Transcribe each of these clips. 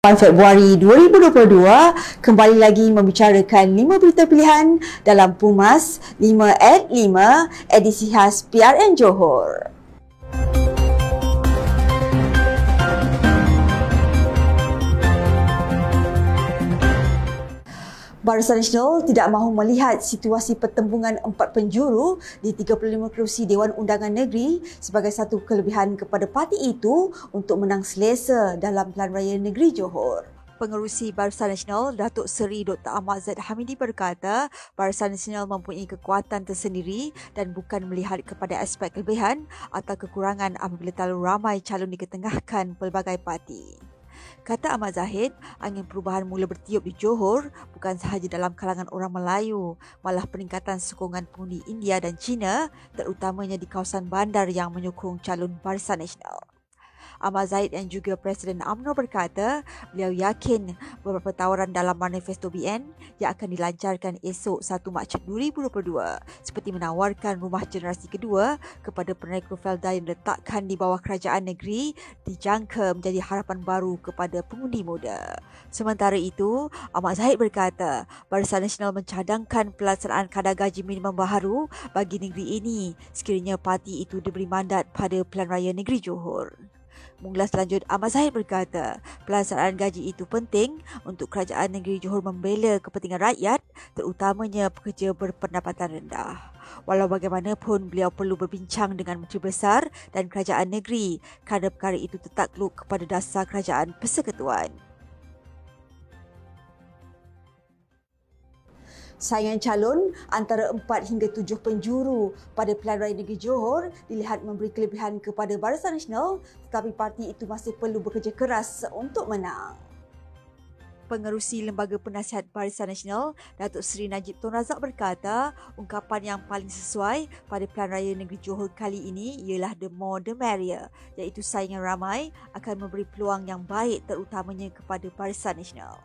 Februari 2022 kembali lagi membicarakan 5 berita pilihan dalam Pumas 5 at 5 edisi khas PRN Johor. Barisan Nasional tidak mahu melihat situasi pertembungan empat penjuru di 35 kerusi Dewan Undangan Negeri sebagai satu kelebihan kepada parti itu untuk menang selesa dalam Pilihan Raya Negeri Johor. Pengerusi Barisan Nasional Datuk Seri Dr. Ahmad Zaid Hamidi berkata Barisan Nasional mempunyai kekuatan tersendiri dan bukan melihat kepada aspek kelebihan atau kekurangan apabila terlalu ramai calon diketengahkan pelbagai parti. Kata Ahmad Zahid, angin perubahan mula bertiup di Johor bukan sahaja dalam kalangan orang Melayu, malah peningkatan sokongan pengundi India dan China, terutamanya di kawasan bandar yang menyokong calon Barisan Nasional. Ahmad Zaid yang juga Presiden AMNO berkata beliau yakin beberapa tawaran dalam manifesto BN yang akan dilancarkan esok 1 Mac 2022 seperti menawarkan rumah generasi kedua kepada penerima Felda yang diletakkan di bawah kerajaan negeri dijangka menjadi harapan baru kepada pengundi muda. Sementara itu, Ahmad Zahid berkata Barisan Nasional mencadangkan pelaksanaan kadar gaji minimum baharu bagi negeri ini sekiranya parti itu diberi mandat pada Pilihan Raya Negeri Johor. Mengulas lanjut, Ahmad Zahid berkata, pelaksanaan gaji itu penting untuk kerajaan negeri Johor membela kepentingan rakyat, terutamanya pekerja berpendapatan rendah. Walau bagaimanapun, beliau perlu berbincang dengan Menteri Besar dan kerajaan negeri kerana perkara itu tertakluk kepada dasar kerajaan persekutuan. Saingan calon antara 4 hingga 7 penjuru pada pilihan raya negeri Johor dilihat memberi kelebihan kepada Barisan Nasional tetapi parti itu masih perlu bekerja keras untuk menang. Pengerusi Lembaga Penasihat Barisan Nasional, Datuk Seri Najib Tun Razak berkata, ungkapan yang paling sesuai pada Pilihan Raya Negeri Johor kali ini ialah the more the merrier, iaitu saingan ramai akan memberi peluang yang baik terutamanya kepada Barisan Nasional.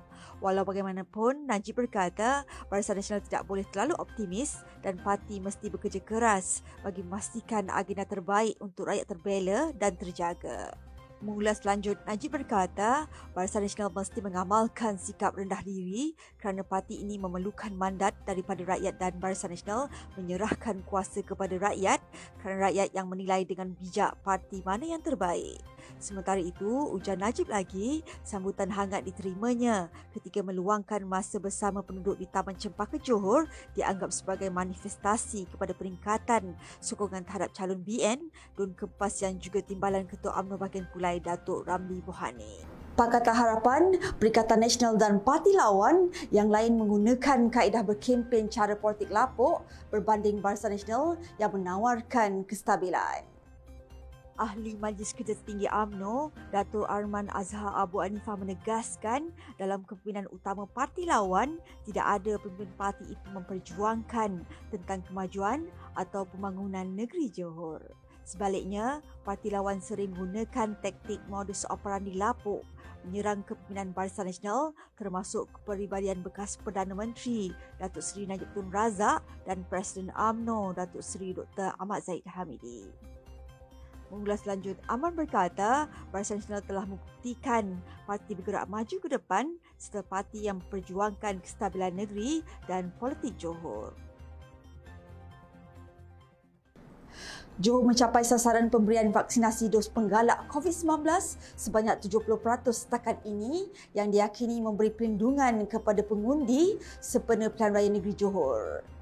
Walau bagaimanapun, Najib berkata Barisan Nasional tidak boleh terlalu optimis dan parti mesti bekerja keras bagi memastikan agenda terbaik untuk rakyat terbela dan terjaga. Mengulas lanjut, Najib berkata Barisan Nasional mesti mengamalkan sikap rendah diri kerana parti ini memerlukan mandat daripada rakyat dan Barisan Nasional menyerahkan kuasa kepada rakyat kerana rakyat yang menilai dengan bijak parti mana yang terbaik. Sementara itu, ujar Najib lagi, sambutan hangat diterimanya ketika meluangkan masa bersama penduduk di Taman Cempaka Johor dianggap sebagai manifestasi kepada peningkatan sokongan terhadap calon BN dan kepas yang juga timbalan Ketua UMNO Bahagian Kulai Datuk Ramli Bohani. Pakatan Harapan, Perikatan Nasional dan Parti Lawan yang lain menggunakan kaedah berkempen cara politik lapuk berbanding Barisan Nasional yang menawarkan kestabilan. Ahli Majlis Kerja Tinggi AMNO, Dato' Arman Azhar Abu Anifah menegaskan dalam kepimpinan utama parti lawan tidak ada pemimpin parti itu memperjuangkan tentang kemajuan atau pembangunan negeri Johor. Sebaliknya, parti lawan sering menggunakan taktik modus operandi lapuk menyerang kepimpinan Barisan Nasional termasuk kepribadian bekas Perdana Menteri Datuk Seri Najib Tun Razak dan Presiden AMNO Datuk Seri Dr. Ahmad Zaid Hamidi. Mengulas lanjut, Aman berkata Barisan Nasional telah membuktikan parti bergerak maju ke depan setelah parti yang memperjuangkan kestabilan negeri dan politik Johor. Johor mencapai sasaran pemberian vaksinasi dos penggalak COVID-19 sebanyak 70% setakat ini yang diyakini memberi perlindungan kepada pengundi sempena Pilihan Raya Negeri Johor.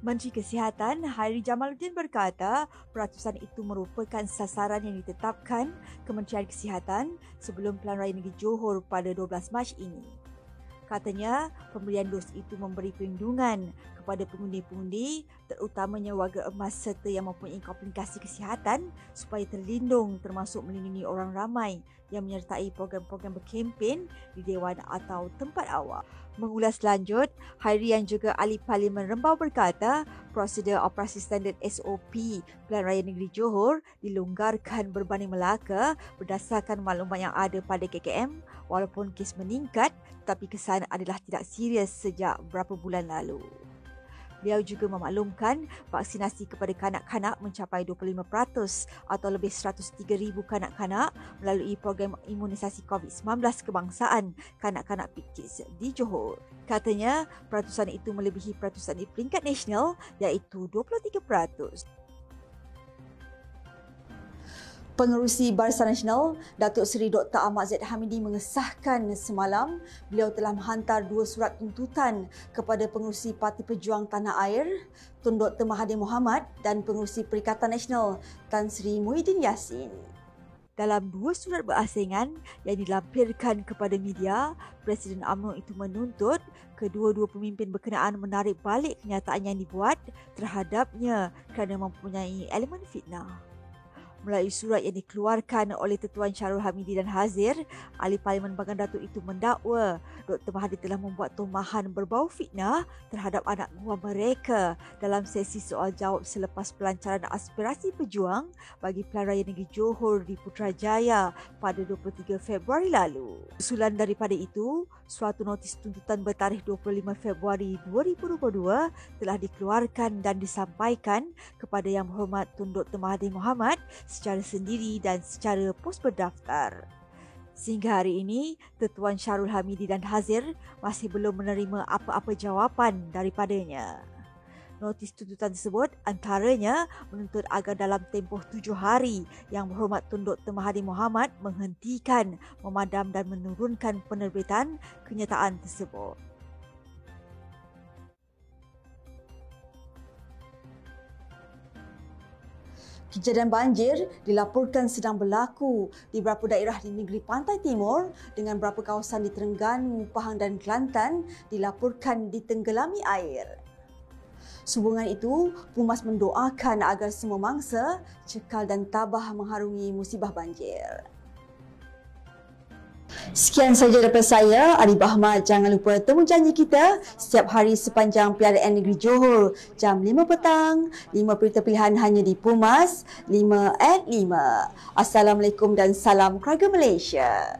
Menteri Kesihatan Hairi Jamaluddin berkata peratusan itu merupakan sasaran yang ditetapkan Kementerian Kesihatan sebelum Pelan Raya Negeri Johor pada 12 Mac ini. Katanya, pemberian dos itu memberi perlindungan kepada pengundi-pengundi terutamanya warga emas serta yang mempunyai komplikasi kesihatan supaya terlindung termasuk melindungi orang ramai yang menyertai program-program berkempen di Dewan atau tempat awak. Mengulas lanjut, Hairi yang juga ahli Parlimen Rembau berkata, prosedur operasi standard SOP Pilihan Raya Negeri Johor dilonggarkan berbanding Melaka berdasarkan maklumat yang ada pada KKM walaupun kes meningkat tetapi kesan adalah tidak serius sejak beberapa bulan lalu. Beliau juga memaklumkan vaksinasi kepada kanak-kanak mencapai 25% atau lebih 103,000 kanak-kanak melalui program imunisasi COVID-19 kebangsaan kanak-kanak PIKIS di Johor. Katanya, peratusan itu melebihi peratusan di peringkat nasional iaitu 23%. Pengerusi Barisan Nasional, Datuk Seri Dr. Ahmad Zaid Hamidi mengesahkan semalam beliau telah menghantar dua surat tuntutan kepada pengerusi Parti Pejuang Tanah Air, Tun Dr. Mahathir Mohamad dan pengerusi Perikatan Nasional Tan Sri Muhyiddin Yassin. Dalam dua surat berasingan yang dilampirkan kepada media, Presiden UMNO itu menuntut kedua-dua pemimpin berkenaan menarik balik kenyataan yang dibuat terhadapnya kerana mempunyai elemen fitnah. Melalui surat yang dikeluarkan oleh Tetuan Syarul Hamidi dan Hazir, Ahli Parlimen Bagan Datuk itu mendakwa Dr. Mahathir telah membuat tumahan berbau fitnah terhadap anak buah mereka dalam sesi soal jawab selepas pelancaran aspirasi pejuang bagi Pilihan Raya Negeri Johor di Putrajaya pada 23 Februari lalu. Usulan daripada itu, suatu notis tuntutan bertarikh 25 Februari 2022 telah dikeluarkan dan disampaikan kepada Yang Berhormat Tun Dr. Mahathir Mohamad secara sendiri dan secara pos berdaftar. Sehingga hari ini, Tetuan Syarul Hamidi dan Hazir masih belum menerima apa-apa jawapan daripadanya. Notis tuntutan tersebut antaranya menuntut agar dalam tempoh tujuh hari yang berhormat Tun Dr. Mahathir Mohamad menghentikan, memadam dan menurunkan penerbitan kenyataan tersebut. Kejadian banjir dilaporkan sedang berlaku di beberapa daerah di negeri Pantai Timur dengan beberapa kawasan di Terengganu, Pahang dan Kelantan dilaporkan ditenggelami air. Sehubungan itu, Pumas mendoakan agar semua mangsa cekal dan tabah mengharungi musibah banjir. Sekian saja daripada saya, Arif Ahmad. Jangan lupa temu janji kita setiap hari sepanjang PRN Negeri Johor. Jam 5 petang, 5 berita pilihan hanya di Pumas, 5 at 5. Assalamualaikum dan salam keluarga Malaysia.